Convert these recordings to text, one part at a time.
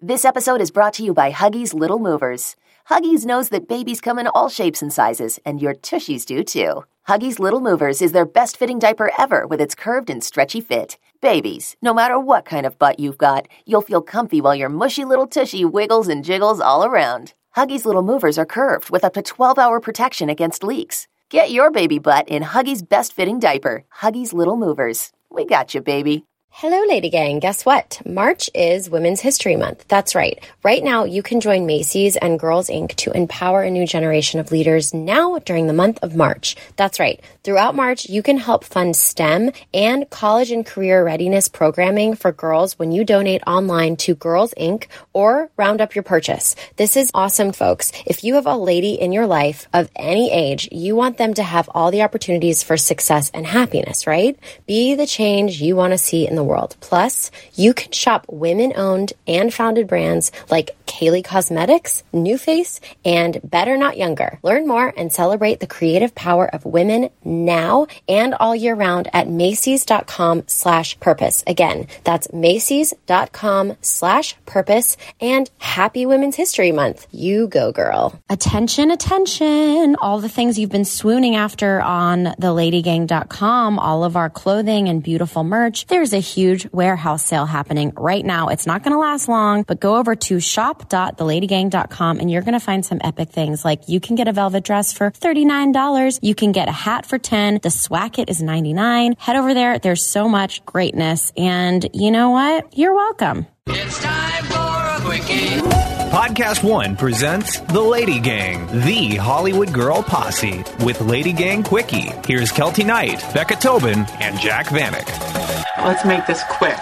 This episode is brought to you by Huggies Little Movers. Huggies knows that babies come in all shapes and sizes, and your tushies do too. Huggies Little Movers is their best fitting diaper ever with its curved and stretchy fit. Babies, no matter what kind of butt you've got, you'll feel comfy while your mushy little tushy wiggles and jiggles all around. Huggies Little Movers are curved with up to 12 hour protection against leaks. Get your baby butt in Huggies' best fitting diaper, Huggies Little Movers. We got you, baby. Hello, Lady Gang. Guess what? March is Women's History Month. That's right. Right now, you can join Macy's and Girls Inc. to empower a new generation of leaders now during the month of March. That's right. Throughout March, you can help fund STEM and college and career readiness programming for girls when you donate online to Girls Inc. or round up your purchase. This is awesome, folks. If you have a lady in your life of any age, you want them to have all the opportunities for success and happiness, right? Be the change you want to see in the world. Plus, you can shop women owned and founded brands like Kylie Cosmetics, NuFace, and Better Not Younger. Learn more and celebrate the creative power of women now and all year round at Macy's.com slash purpose. Again, that's Macy's.com slash purpose and happy Women's History Month. You go, girl. Attention, attention. All the things you've been swooning after on theladygang.com, all of our clothing and beautiful merch. There's a huge warehouse sale happening right now. It's not going to last long, but go over to shop.theladygang.com and you're going to find some epic things like you can get a velvet dress for $39. You can get a hat for 10. The swacket is 99. Head over there. There's so much greatness. And you know what? You're welcome. It's time for a quickie. PodcastOne presents The Lady Gang, the Hollywood Girl Posse, with Lady Gang Quickie. Here's Keltie Knight, Becca Tobin, and Jac Vanek. Let's make this quick.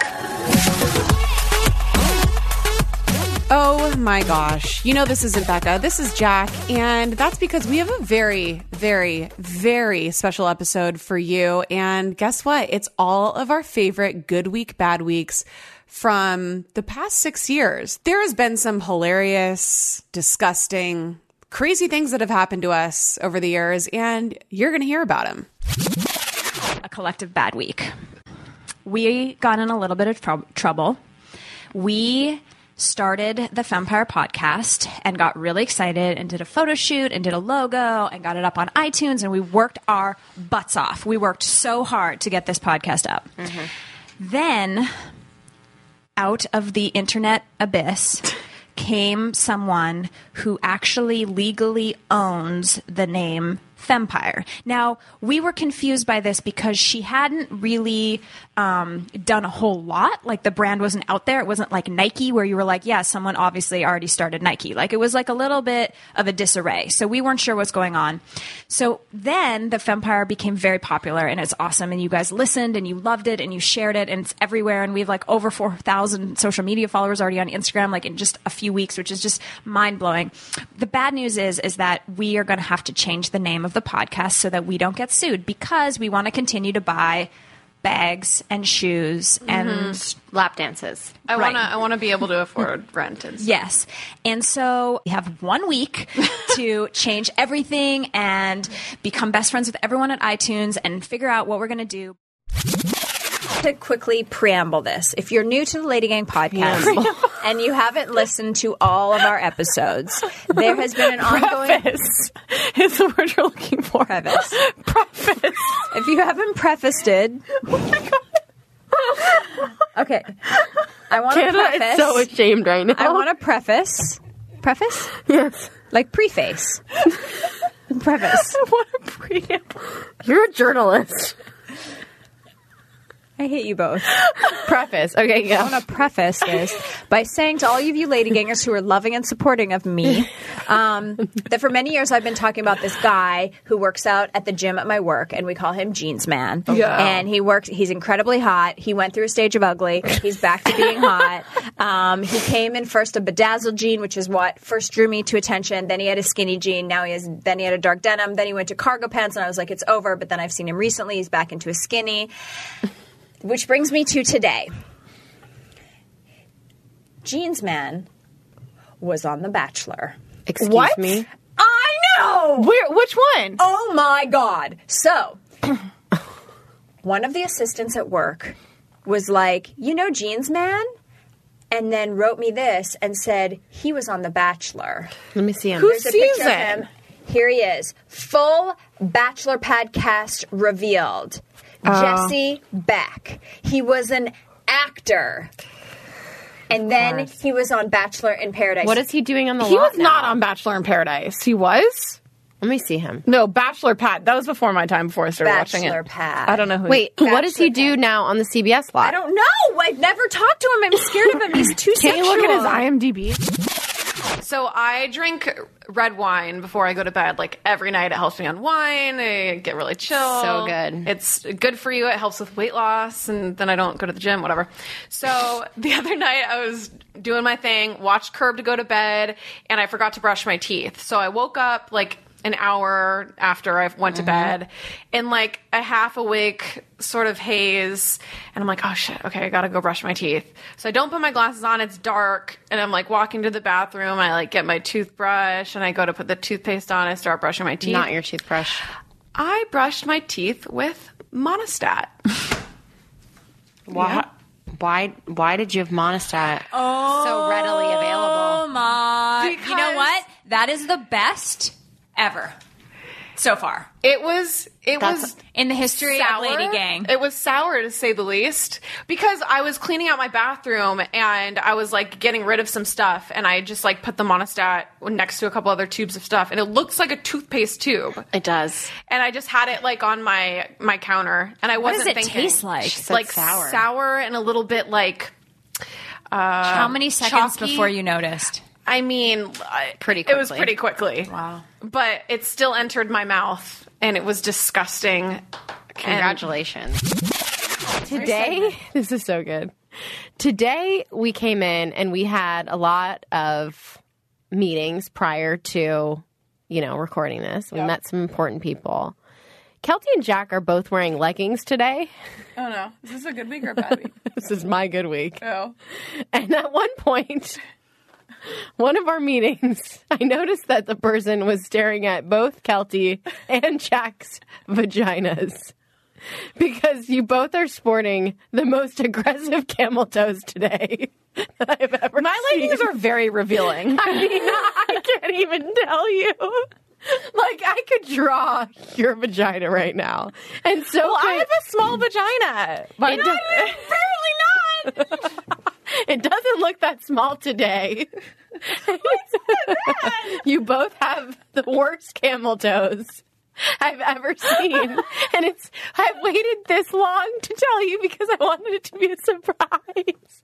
Oh my gosh. You know, this isn't Becca. This is Jack. And that's because we have a very, very, very special episode for you. And guess what? It's all of our favorite good week, bad weeks from the past six years. There has been some hilarious, disgusting, crazy things that have happened to us over the years, and you're going to hear about them. a collective bad week. We got in a little bit of trou- trouble. We started the Fempire podcast and got really excited and did a photo shoot and did a logo and got it up on iTunes and we worked our butts off. We worked so hard to get this podcast up. Mm-hmm. Then out of the internet abyss came someone who actually legally owns the name Fempire. Now, we were confused by this because she hadn't really um, done a whole lot. Like the brand wasn't out there. It wasn't like Nike, where you were like, yeah, someone obviously already started Nike. Like it was like a little bit of a disarray. So we weren't sure what's going on. So then the Fempire became very popular and it's awesome. And you guys listened and you loved it and you shared it and it's everywhere. And we have like over 4,000 social media followers already on Instagram, like in just a few weeks, which is just mind blowing. The bad news is, is that we are going to have to change the name of the podcast so that we don't get sued because we want to continue to buy bags and shoes mm-hmm. and Lap dances. I Right. want to. I want to be able to afford rent and stuff. Yes. And so we have one week to change everything and become best friends with everyone at iTunes and figure out what we're going to do. to quickly preamble this. If you're new to the Lady Gang podcast and you haven't listened to all of our episodes, there has been an ongoing Preface is the word you're looking for. preface. Preface. If you haven't prefaced oh it, okay. I want to preface. is so ashamed right now. I want to preface. Preface? Yes. Like preface. preface. I want to preamble. You're a journalist. I hate you both. Preface. Okay, I yeah. want to preface this by saying to all of you lady gangers who are loving and supporting of me um, that for many years I've been talking about this guy who works out at the gym at my work, and we call him Jeans Man. Yeah. And he works. He's incredibly hot. He went through a stage of ugly. He's back to being hot. Um, he came in first a bedazzled jean, which is what first drew me to attention. Then he had a skinny jean. Now he has. Then he had a dark denim. Then he went to cargo pants, and I was like, it's over. But then I've seen him recently. He's back into a skinny. Which brings me to today. Jeans Man was on The Bachelor. Excuse What? me. I know! Where? Which one? Oh my God. So, one of the assistants at work was like, You know, Jeans Man? and then wrote me this and said he was on The Bachelor. Let me see him. There's a picture him. Here he is. Full Bachelor podcast revealed. Uh, Jesse Beck. He was an actor. And then he was on Bachelor in Paradise. What is he doing on the He lot was not on Bachelor in Paradise. He was? Let me see him. No, Bachelor Pat. That was before my time before I started watching Bachelor it. Pat. I don't know who. Wait, what does he do now on the CBS lot? I don't know. I've never talked to him. I'm scared of him. He's too Can you sexual. look at his IMDb? So I drink red wine before I go to bed. Like every night, it helps me unwind. I get really chill. So good. It's good for you. It helps with weight loss, and then I don't go to the gym. Whatever. So the other night, I was doing my thing, watched Curb to go to bed, and I forgot to brush my teeth. So I woke up like an hour after I went to mm-hmm. bed in like a half awake sort of haze. And I'm like, oh shit, okay, I gotta go brush my teeth. So I don't put my glasses on, it's dark, and I'm like walking to the bathroom. I like get my toothbrush and I go to put the toothpaste on, I start brushing my teeth. Not your toothbrush. I brushed my teeth with Monistat. Why? Why? Why did you have Monistat so readily available? Oh my! Because you know what? That is the best ever so far It was it That's- was in the history sour. of Lady Gang. It was sour to say the least because I was cleaning out my bathroom and I was like getting rid of some stuff and I just like put the Monistat next to a couple other tubes of stuff and it looks like a toothpaste tube. It does. And I just had it like on my my counter and I wasn't does it thinking taste like? said like sour. sour and a little bit like uh, How many seconds chalky. before you noticed? I mean, I- Pretty It was pretty quickly. Wow. But it still entered my mouth and it was disgusting. Congratulations. Today, this is so good. Today, we came in and we had a lot of meetings prior to, you know, recording this. We met some important people. Keltie and Jack are both wearing leggings today. Oh no. Is this a good week or a bad week? This is my good week. oh. And at one point, one of our meetings, I noticed that the person was staring at both Keltie and Jack's vaginas. Because you both are sporting the most aggressive camel toes today that I've ever seen. My seen. leggings are very revealing. I mean, I can't even tell you. Like, I could draw your vagina right now. And so well, I have a small vagina. But apparently not. It doesn't look that small today. you both have the worst camel toes I've ever seen. and it's I've waited this long to tell you because I wanted it to be a surprise.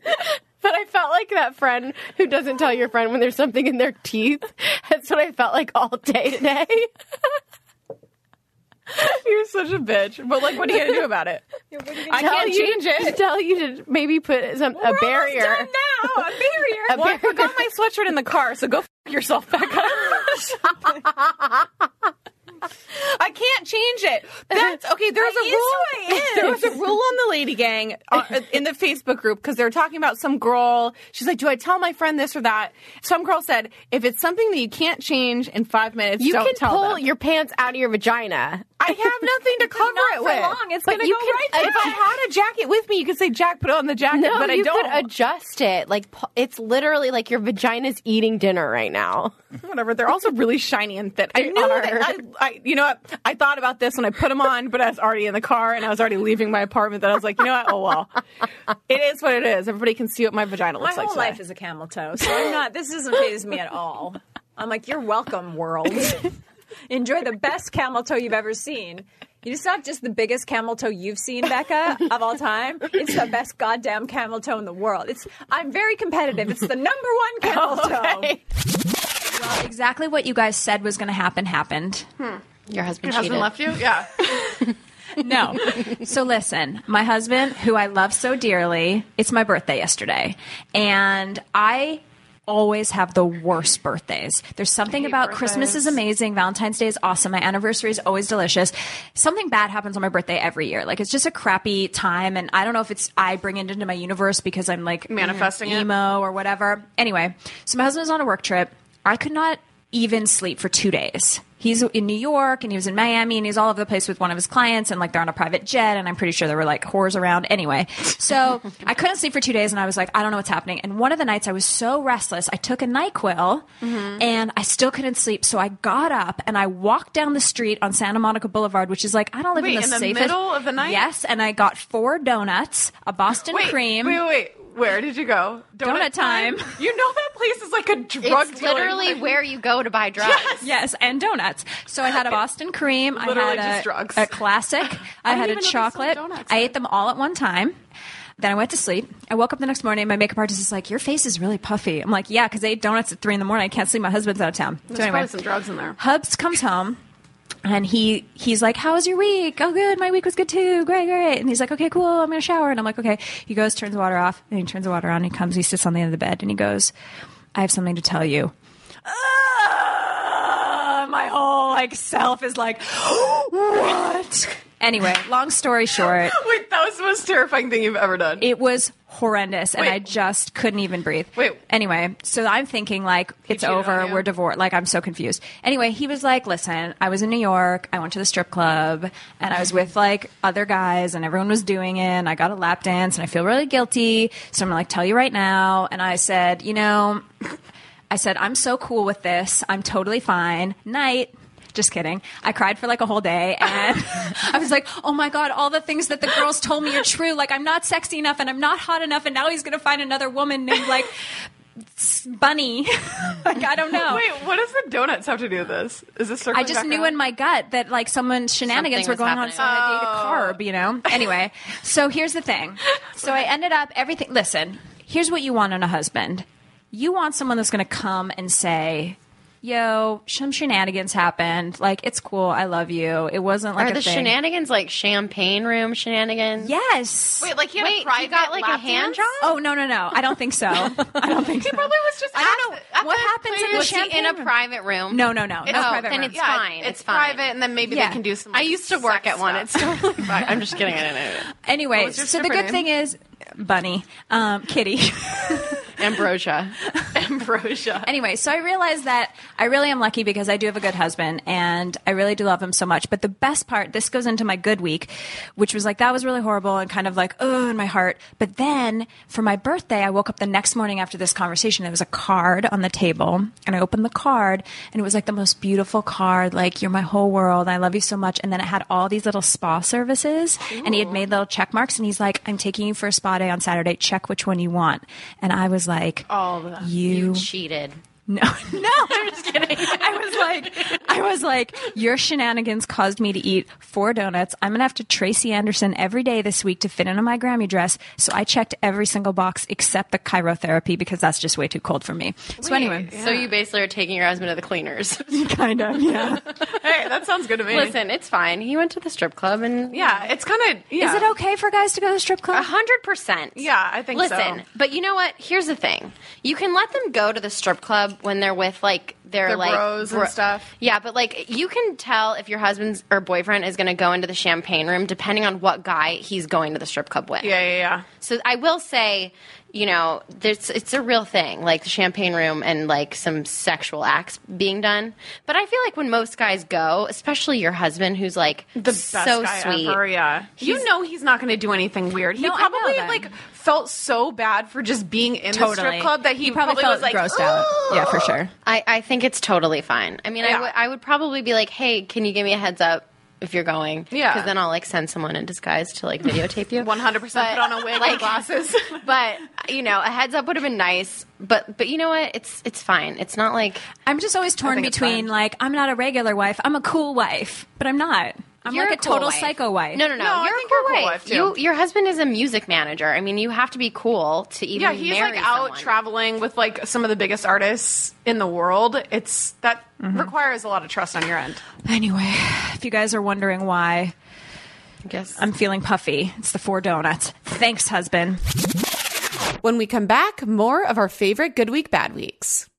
But I felt like that friend who doesn't tell your friend when there's something in their teeth. That's what I felt like all day today. You're such a bitch. But like, what are you gonna do about it? I Tell can't you- change it. Tell you to maybe put some a barrier. done now. A barrier. A well, I barrier. forgot my sweatshirt in the car, so go f- yourself back up. I can't change it. That's okay. There's a rule. There was a rule on the Lady Gang uh, in the Facebook group because they were talking about some girl. She's like, "Do I tell my friend this or that?" Some girl said, "If it's something that you can't change in five minutes, You don't can tell pull them." your pants out of your vagina. I have nothing to cover not it for with. long. It's gonna go can- right If I had a jacket with me, you could say, "Jack, put on the jacket," No, but I you don't. could adjust it. Like it's literally like your vagina's eating dinner right now. Whatever. They're also really shiny and thin. I They knew that. I, I, you know what? I thought about this when I put them on, but I was already in the car and I was already leaving my apartment. That I was like, you know what? Oh well, it is what it is. Everybody can see what my vagina My looks like. My whole today. life is a camel toe, so I'm not. This doesn't phase me at all. I'm like, you're welcome, world. Enjoy the best camel toe you've ever seen. It's not just the biggest camel toe you've seen, Becca, of all time. It's the best goddamn camel toe in the world. It's. I'm very competitive. It's the number one camel toe. Well, exactly what you guys said was going to happen happened. Hmm. Your husband Your cheated. husband left you? Yeah. No. so listen, my husband, who I love so dearly, it's my birthday yesterday. And I always have the worst birthdays. There's something about Christmas is amazing, Valentine's Day is awesome, my anniversary is always delicious. Something bad happens on my birthday every year. Like it's just a crappy time and I don't know if it's I bring it into my universe because I'm like Manifesting it? emo or whatever. Anyway, so my husband was on a work trip. I could not even sleep for two days. He's in New York and he was in Miami and he's all over the place with one of his clients and like they're on a private jet and I'm pretty sure there were like whores around anyway. So I couldn't sleep for two days and I was like, I don't know what's happening. And one of the nights I was so restless, I took a NyQuil mm-hmm. and I still couldn't sleep. So I got up and I walked down the street on Santa Monica Boulevard, which is like, I don't live Wait, in the in the safest. middle of the night? Yes. And I got four donuts, a Boston wait, cream. Wait, wait, wait. Where did you go? Donut time. You know that place is like a drug dealer. It's dealer literally place. where you go to buy drugs. Yes, and donuts. So I had a Boston cream. I Literally had a, just drugs. a classic. I, didn't had a even know they sold chocolate. donuts I ate them all at one time. Then I went to sleep. I woke up the next morning. My makeup artist is like, "Your face is really puffy." I'm like, "Yeah, because I ate donuts at three in the morning. I can't sleep. My husband's out of town." There's so anyway, probably some drugs in there. Hubs comes home. And he he's like, "How was your week? Oh, good. My week was good too. Great, great." And he's like, "Okay, cool. I'm gonna shower." And I'm like, "Okay." He goes, turns the water off, and he turns the water on. He comes, he sits on the end of the bed, and he goes, "I have something to tell you." Ah, my whole like self is like, "What?" Anyway, long story short, Wait, that was the most terrifying thing you've ever done. it was horrendous, and Wait. I just couldn't even breathe. Wait. Anyway, so I'm thinking like it's over. We're divorced. Like I'm so confused. Anyway, he was like, "Listen, I was in New York. I went to the strip club, and I was with like other guys, and everyone was doing it. And I got a lap dance, and I feel really guilty. So I'm gonna like tell you right now." And I said, "You know." I said, I'm so cool with this. I'm totally fine. Night. Just kidding. I cried for like a whole day and I was like, oh my God, all the things that the girls told me are true. Like, I'm not sexy enough and I'm not hot enough. And now he's going to find another woman named like Bunny. like, I don't know. Wait, what does the donuts have to do with this? Is this circling I just back knew around? in my gut that like someone's shenanigans Something were was going on, so I happening. a oh. carb, you know? Anyway, so here's the thing. So I ended up everything. Listen, here's what you want in a husband. You want someone that's going to come and say, "Yo, some shenanigans happened. Like it's cool. I love you. It wasn't like Are a the thing." shenanigans like champagne room shenanigans? Yes. Wait, like he had Wait, a you private got like a hand dance? job? Oh no no no! I don't think so. I don't think so. He probably was just. I don't know. at What the happens in place- the Was he in a room? private room? No no no no It's- Oh, private then room. it's fine. It's fine. private, and then maybe Yeah. they can do some. I used to work at one. It's totally fine. I'm just kidding. I don't know. Anyway, so the good thing is, Bunny, um, Kitty. Ambrosia. ambrosia. anyway, so I realized that I really am lucky because I do have a good husband and I really do love him so much. But the best part, this goes into my good week, which was like, that was really horrible and kind of like, oh, in my heart. But then for my birthday, I woke up the next morning after this conversation. There was a card on the table and I opened the card and it was like the most beautiful card. Like, you're my whole world. I love you so much. And then it had all these little spa services and he had made little check marks and he's like, I'm taking you for a spa day on Saturday. Check which one you want. And I was like, All of them. you Cheated. No, no, I'm just kidding. I was like, I was like, your shenanigans caused me to eat four donuts. I'm gonna have to Tracy Anderson every day this week to fit into my Grammy dress. So I checked every single box except the cryotherapy because that's just way too cold for me. So anyway, So you basically are taking your husband to the cleaners. kind of, yeah. Hey, that sounds good to me. Listen, it's fine. He went to the strip club and yeah, it's kind of. Yeah. Is it okay for guys to go to the strip A club? hundred percent. Yeah, I think so. Listen, but you know what? Here's the thing: you can let them go to the strip club when they're with like their Their like bros and stuff. Yeah, but like you can tell if your husband's or boyfriend is going to go into the champagne room depending on what guy he's going to the strip club with. Yeah, yeah, yeah. So I will say, you know, there's it's a real thing, like the champagne room and like some sexual acts being done. But I feel like when most guys go, especially your husband, who's like The best so guy sweet, ever. Yeah, you know he's not going to do anything weird. He No, I know probably like felt so bad for just being in the strip club that he, probably, felt was like grossed out. Yeah, for sure. I, I think it's totally fine. I mean, I Yeah. would I would probably be like, hey, can you give me a heads up if you're going? Yeah. because then I'll like send someone in disguise to like videotape you. One hundred percent put on a wig like- and glasses. But you know, a heads up would have been nice. But but you know what? It's it's fine. It's not like I'm just always torn between like I'm not a regular wife. I'm a cool wife, but I'm not. I'm you're like a, cool total wife. psycho wife. No, no, no. No, you're think a cool you're a cool wife. wife, too. You your husband is a music manager. I mean, you have to be cool to even yeah, he's marry like out someone. traveling with like some of the biggest artists in the world. It's that mm-hmm. requires a lot of trust on your end. Anyway, if you guys are wondering why I guess I'm feeling puffy, it's the four donuts. Thanks, husband. When we come back, more of our favorite Good Week, Bad Weeks.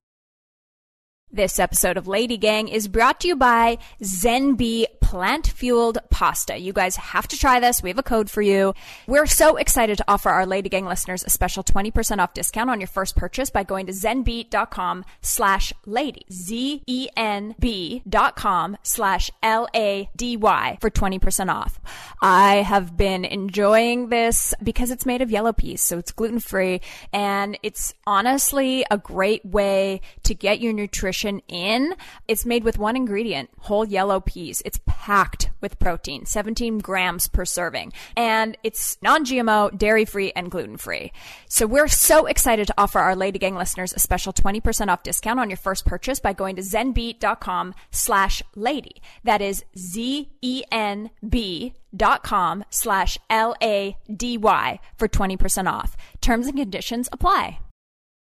This episode of Lady Gang is brought to you by ZENB plant fueled pasta. You guys have to try this. We have a code for you. We're so excited to offer our Lady Gang listeners a special 20% off discount on your first purchase by going to zenb.com slash lady. Z-E-N-B dot com slash L-A-D-Y for 20% off. I have been enjoying this because it's made of yellow peas, so it's gluten free and it's honestly a great way to get your nutrition in. It's made with one ingredient, whole yellow peas. It's packed with protein, 17 grams per serving, and it's non-GMO, dairy-free, and gluten-free. So we're so excited to offer our Lady Gang listeners a special 20% off discount on your first purchase by going to zenb.com slash lady. That is Z-E-N-B dot com slash L-A-D-Y for 20% off. Terms and conditions apply.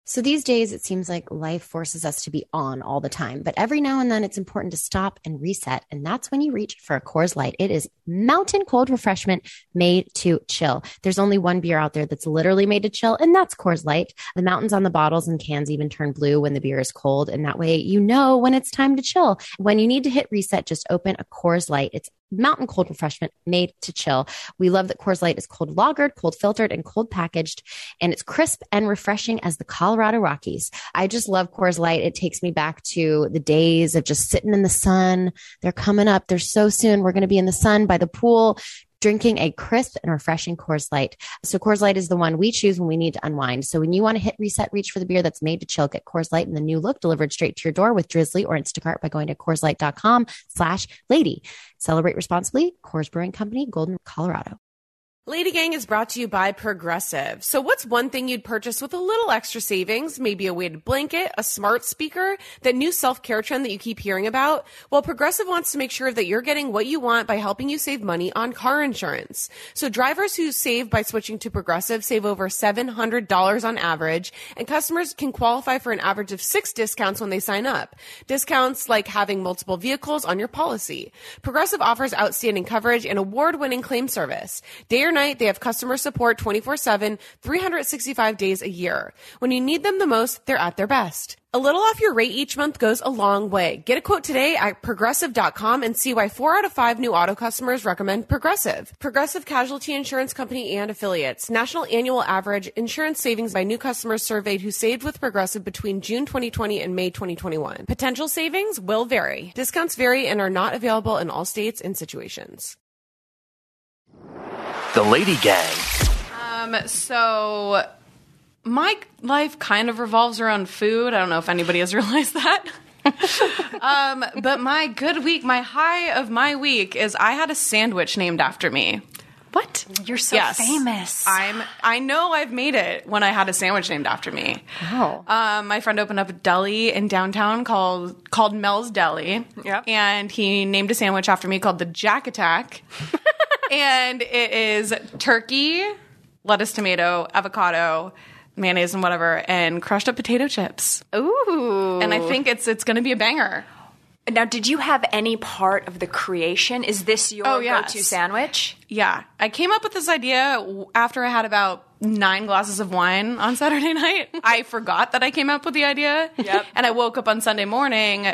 So these days, it seems like life forces us to be on all the time, but every now and then it's important to stop and reset. And that's when you reach for a Coors Light. It is mountain cold refreshment made to chill. There's only one beer out there that's literally made to chill, and that's Coors Light. The mountains on the bottles and cans even turn blue when the beer is cold. And that way you know when it's time to chill. When you need to hit reset, just open a Coors Light. It's mountain cold refreshment made to chill. We love that Coors Light is cold lagered, cold filtered, and cold packaged, and it's crisp and refreshing as the Colorado Rockies. I just love Coors Light. It takes me back to the days of just sitting in the sun. They're coming up. They're so soon. We're going to be in the sun by the pool. Drinking a crisp and refreshing Coors Light. So Coors Light is the one we choose when we need to unwind. So when you want to hit reset, reach for the beer that's made to chill. Get Coors Light in the new look delivered straight to your door with Drizly or Instacart by going to CoorsLight.com slash lady. Celebrate responsibly. Coors Brewing Company, Golden, Colorado. Lady Gang is brought to you by Progressive. So what's one thing you'd purchase with a little extra savings? Maybe a weighted blanket, a smart speaker, that new self-care trend that you keep hearing about? Well, Progressive wants to make sure that you're getting what you want by helping you save money on car insurance. So drivers who save by switching to Progressive save over $700 on average, and customers can qualify for an average of six discounts when they sign up. Discounts like having multiple vehicles on your policy. Progressive offers outstanding coverage and award-winning claim service. Day or night, they have customer support 24 7, 365 days a year. When you need them the most, they're at their best. A little off your rate each month goes a long way. Get a quote today at progressive.com and see why four out of five new auto customers recommend Progressive. Progressive Casualty Insurance Company and affiliates. National annual average insurance savings by new customers surveyed who saved with Progressive between June 2020 and May 2021. Potential savings will vary. Discounts vary and are not available in all states and situations. The Lady Gang. Um, so my life kind of revolves around food. I don't know if anybody has realized that. um, but my good week, my high of my week is I had a sandwich named after me. What? You're so Yes. famous. I'm. I know I've made it when I had a sandwich named after me. Wow. Um, my friend opened up a deli in downtown called called Mel's Deli. Yep. And he named a sandwich after me called the Jack Attack. and it is turkey, lettuce, tomato, avocado, mayonnaise, and whatever, and crushed up potato chips. Ooh. And I think it's it's going to be a banger. Now, did you have any part of the creation? Is this your Oh, yes. go-to sandwich? Yeah, I came up with this idea after I had about nine glasses of wine on Saturday night. I forgot that I came up with the idea. Yep. And I woke up on Sunday morning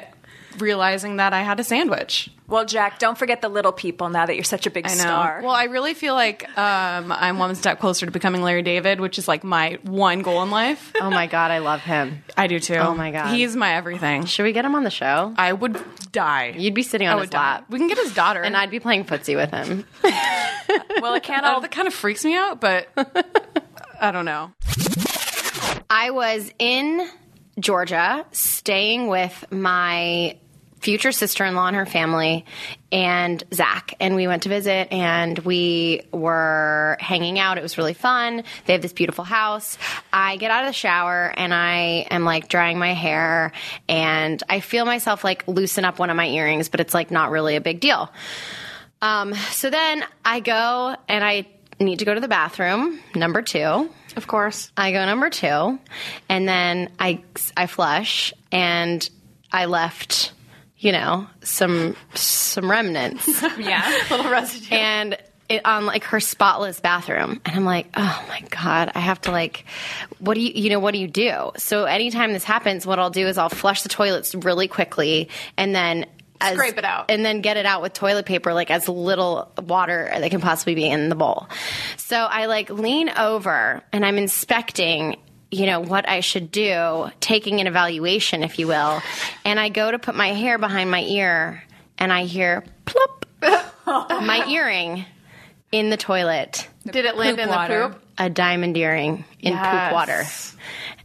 realizing that I had a sandwich. Well, Jack, don't forget the little people now that you're such a big I know. star. Well, I really feel like um, I'm one step closer to becoming Larry David, which is like my one goal in life. Oh my god, I love him. I do too. Oh my God. He's my everything. Should we get him on the show? I would die. You'd be sitting I on would his die. lap. We can get his daughter. And I'd be playing footsie with him. well, it can't all. that kind of freaks me out, but I don't know. I was in Georgia staying with my future sister in law and her family and Zach. And we went to visit and we were hanging out. It was really fun. They have this beautiful house. I get out of the shower and I am like drying my hair and I feel myself like loosen up one of my earrings, but it's like not really a big deal. Um, so then I go and I need to go to the bathroom, number two. Of course. I go number two, and then I I flush, and I left, you know, some some remnants, yeah. Little residue. and it, on like her spotless bathroom, and I'm like, oh my god, I have to like, what do you, you know, what do you do? So anytime this happens, what I'll do is I'll flush the toilets really quickly, and then. As, Scrape it out. and then get it out with toilet paper, like as little water that can possibly be in the bowl. So I like lean over and I'm inspecting, you know, what I should do, taking an evaluation, if you will. And I go to put my hair behind my ear and I hear plop my earring in the toilet. Did it land in water. the poop? A diamond earring in Yes. poop water.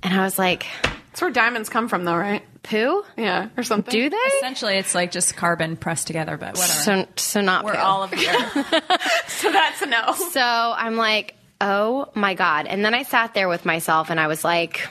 And I was like, That's where diamonds come from, though, right? Poo? Yeah, or something. Do they? Essentially, it's like just carbon pressed together, but whatever. So, so not We're poo. all of the earth. So that's a no. So I'm like, oh my God. And then I sat there with myself and I was like,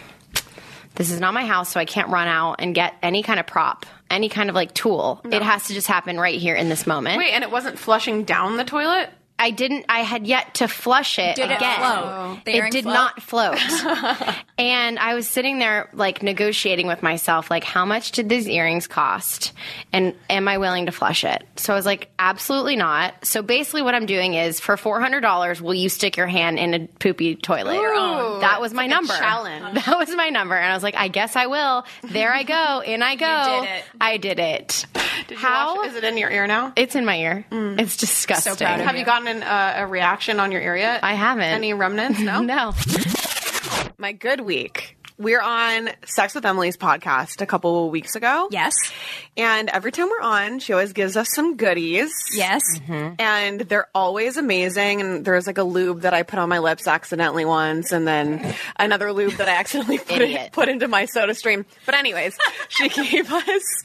this is not my house, so I can't run out and get any kind of prop, any kind of like tool. It has to just happen right here in this moment. Wait, and it wasn't flushing down the toilet? I didn't, I had yet to flush it Did it again. float? The It did float? not float. and I was sitting there like negotiating with myself, like, how much did these earrings cost? And am I willing to flush it? So I was like, absolutely not. So basically, what I'm doing is for $400, will you stick your hand in a poopy toilet? own. That was my like number. challenge. That was my number. And I was like, I guess I will. There I go. In I go. did it. I did it. Did you wash- is it in your ear now? It's in my ear. Mm. It's disgusting. proud of Have you gotten an, uh, a reaction on your ear yet? I haven't. Any remnants? No. No. My good week. We're on Sex with Emily's podcast a couple weeks ago. yes. And every time we're on, she always gives us some goodies. Yes. And they're always amazing. And there's like a lube that I put on my lips accidentally once, and then another lube that I accidentally put, in, put into my soda stream. But, anyways, she gave us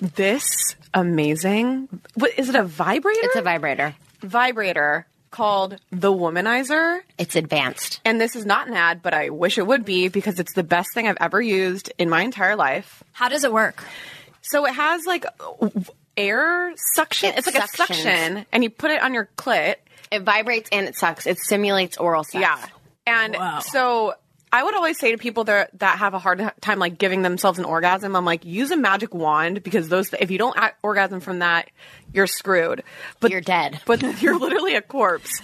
this amazing. What, is it a vibrator? It's a vibrator. Vibrator called the Womanizer. It's advanced. And this is not an ad, but I wish it would be because it's the best thing I've ever used in my entire life. How does it work? So it has like air suction. It it's like a suction, and you put it on your clit. It vibrates and it sucks. It simulates oral sex. Yeah. And Wow. so I would always say to people that that have a hard time like giving themselves an orgasm, I'm like, use a magic wand because those if you don't a- orgasm from that, you're screwed. But You're dead. But you're literally a corpse.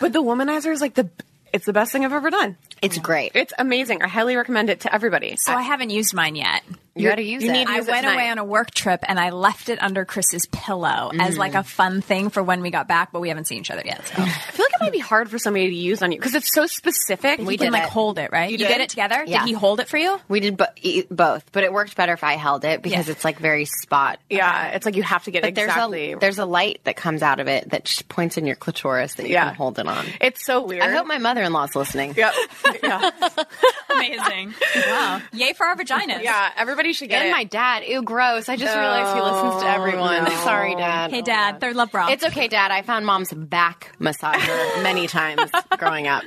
But the womanizer is like the it's the best thing I've ever done. It's great. It's amazing. I highly recommend it to everybody. So I haven't used mine yet. You got to use you it. need to I use it went tonight. away on a work trip and I left it under Chris's pillow as like mm-hmm. a fun thing for when we got back, but we haven't seen each other yet. So. I feel like it might be hard for somebody to use on you because it's so specific. We did can like it. hold it, right? You, did? did it together? Yeah. Did he hold it for you? we did bo- both, but it worked better if I held it because Yeah. it's like very spot. Uh, yeah, it's like you have to get But exactly. there's a there's a light that comes out of it that points in your clitoris that you Yeah. can hold it on. it's so weird. I hope my mother-in-law's listening. Yep. yeah. Amazing. wow. Yay for our vaginas. Yeah. Everybody should get And it. my dad. Ew, gross. I just realized he listens to everyone. no. Sorry, dad. Hey, Dad. Third love bra. It's okay, Dad. I found mom's back massager many times growing up.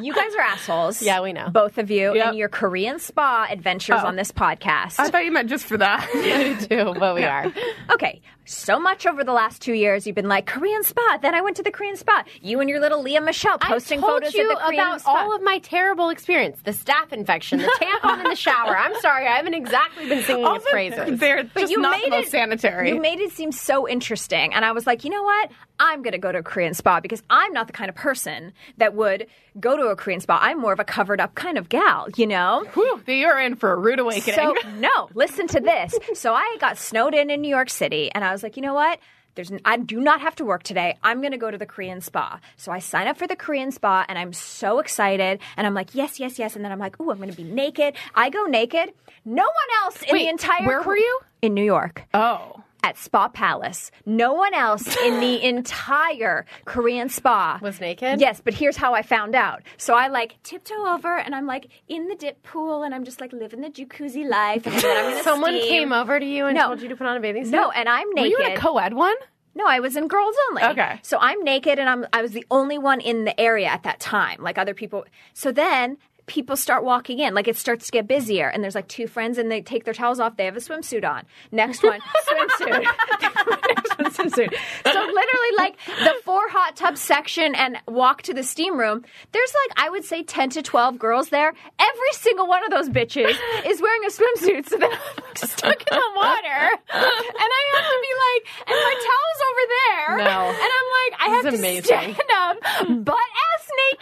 You guys are assholes. Yeah, we know. Both of you Yep. and your Korean spa adventures oh. on this podcast. I thought you meant just for that. Yeah, do, but we are. Okay, so much over the last two years, you've been like Korean spa. Then I went to the Korean spa. You and your little Lea Michele posting I told photos you of the Korean about spa. all of my terrible experience. The staph infection, the tampon in the shower. I'm sorry, I haven't exactly been singing its praises. They're but just you not made the most it sanitary. You made it seem so interesting, and I was like, you know what? I'm going to go to a Korean spa because I'm not the kind of person that would go to a Korean spa. I'm more of a covered up kind of gal, you know. Whew, you're in for a rude awakening. So no, listen to this. So I got snowed in in New York City, and I was like, you know what? There's, n- I do not have to work today. I'm going to go to the Korean spa. So I sign up for the Korean spa, and I'm so excited. And I'm like, yes, yes, yes. And then I'm like, ooh, I'm going to be naked. I go naked. No one else in Wait, the entire. where were you? In New York oh. At Spa Palace. No one else in the entire Korean spa Was naked? Yes, but here's how I found out. So I like tiptoe over and I'm like in the dip pool and I'm just like living the jacuzzi life. And then I'm gonna Someone steam. came over to you and No. told you to put on a bathing suit? No, and I'm Were naked. you in a co-ed one? No, I was in girls only. Okay. So I'm naked and I'm I was the only one in the area at that time. Like other people. So then people start walking in. Like it starts to get busier, and there's like two friends, and they take their towels off. They have a swimsuit on. Next one, swimsuit. Next one, swimsuit. So literally, like the four hot tub section and walk to the steam room. There's like I would say ten to twelve girls there. Every single one of those bitches is wearing a swimsuit. So like, stuck in the water, and I have to be like, and my towel's over there. No. and I'm like, I have This is to amazing. stand up, butt ass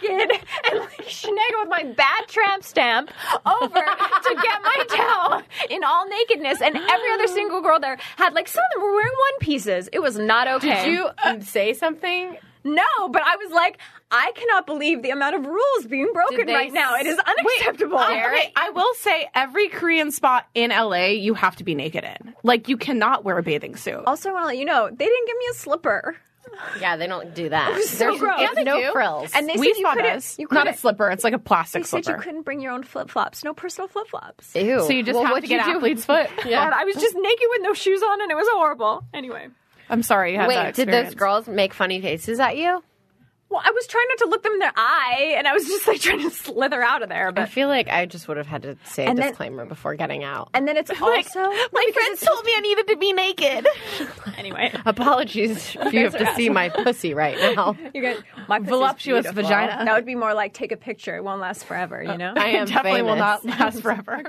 naked, and like Schneega with my bad tramp stamp over to get my towel in all nakedness. And every other single girl there had like some of them were wearing one pieces. It was not okay. Did you um, say something? No, but I was like, I cannot believe the amount of rules being broken right now. It is unacceptable. Okay, I will say every Korean spot in LA you have to be naked in. Like you cannot wear a bathing suit. also, I want to let you know they didn't give me a slipper. Yeah, they don't do that. was so There's gross. Yeah, they no do. frills. And they we said you saw couldn't. this. You Not a couldn't- slipper. It's like a plastic They said you couldn't bring your own flip flops. No personal flip flops. Ew. So you just Well, have to get you do? athlete's foot. God, I was just naked with no shoes on, and it was horrible. Anyway. I'm sorry. You had Wait, that did those girls make funny faces at you? Well, I was trying not to look them in their eye, and I was just like trying to slither out of there. But I feel like I just would have had to say a then- disclaimer before getting out. and then it's also My friends told me I needed to be naked. anyway. Apologies if you have to see my pussy right now. You guys, my Voluptuous vagina. That would be more like take a picture. It won't last forever. You uh, know. I am definitely will not last forever.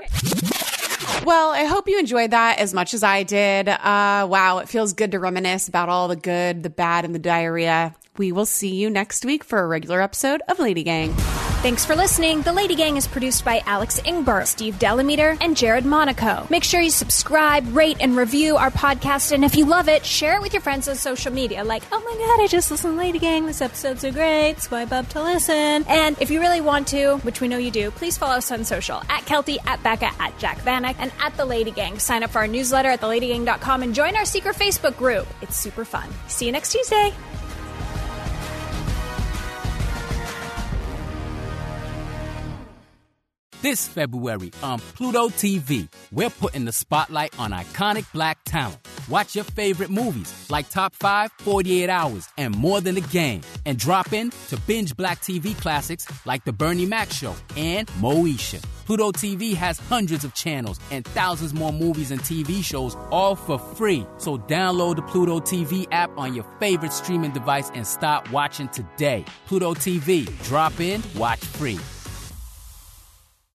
Well, I hope you enjoyed that as much as I did. Uh, wow, it feels good to reminisce about all the good, the bad, and the diarrhea. We will see you next week for a regular episode of Lady Gang. Thanks for listening. The Lady Gang is produced by Alex Ingber, Steve Delameter, and Jared Monaco. Make sure you subscribe, rate, and review our podcast. And if you love it, share it with your friends on social media. Like, oh my god, I just listened to Lady Gang. This episode's so great. Swipe up to listen. And if you really want to, which we know you do, please follow us on social at Keltie, at Becca, at Jac Vanek, and at The Lady Gang. Sign up for our newsletter at theladygang.com and join our secret Facebook group. It's super fun. See you next Tuesday. This February on Pluto TV, we're putting the spotlight on iconic black talent. Watch your favorite movies like Top 5, 48 Hours, and More Than a Game. And drop in to binge black TV classics like The Bernie Mac Show and Moesha. Pluto TV has hundreds of channels and thousands more movies and TV shows all for free. So download the Pluto TV app on your favorite streaming device and start watching today. Pluto TV, drop in, watch free.